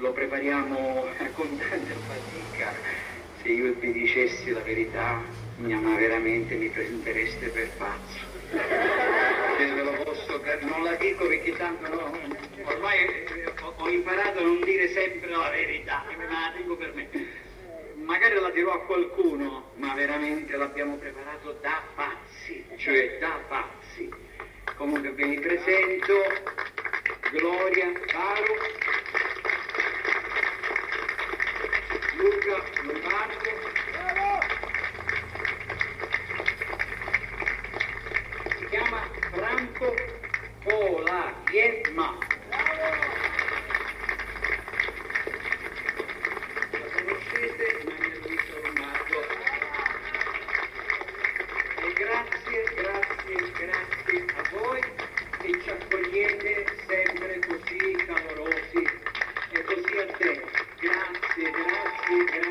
lo prepariamo con tanta fatica. Se io vi dicessi la verità, ma veramente mi prendereste per pazzo. Ve lo posso, non la dico perché tanto no, ormai ho, imparato a non dire sempre la verità, ma la dico per me. Magari la dirò a qualcuno, ma veramente l'abbiamo preparato da pazzi, cioè da pazzi. Comunque ve li presento Gloria Caro, Franco Colaviema. Lo conoscete, ma ha visto Lombardo. E grazie, grazie, grazie a voi che ci accogliete sempre così calorosi e così attenti. Grazie, grazie, grazie.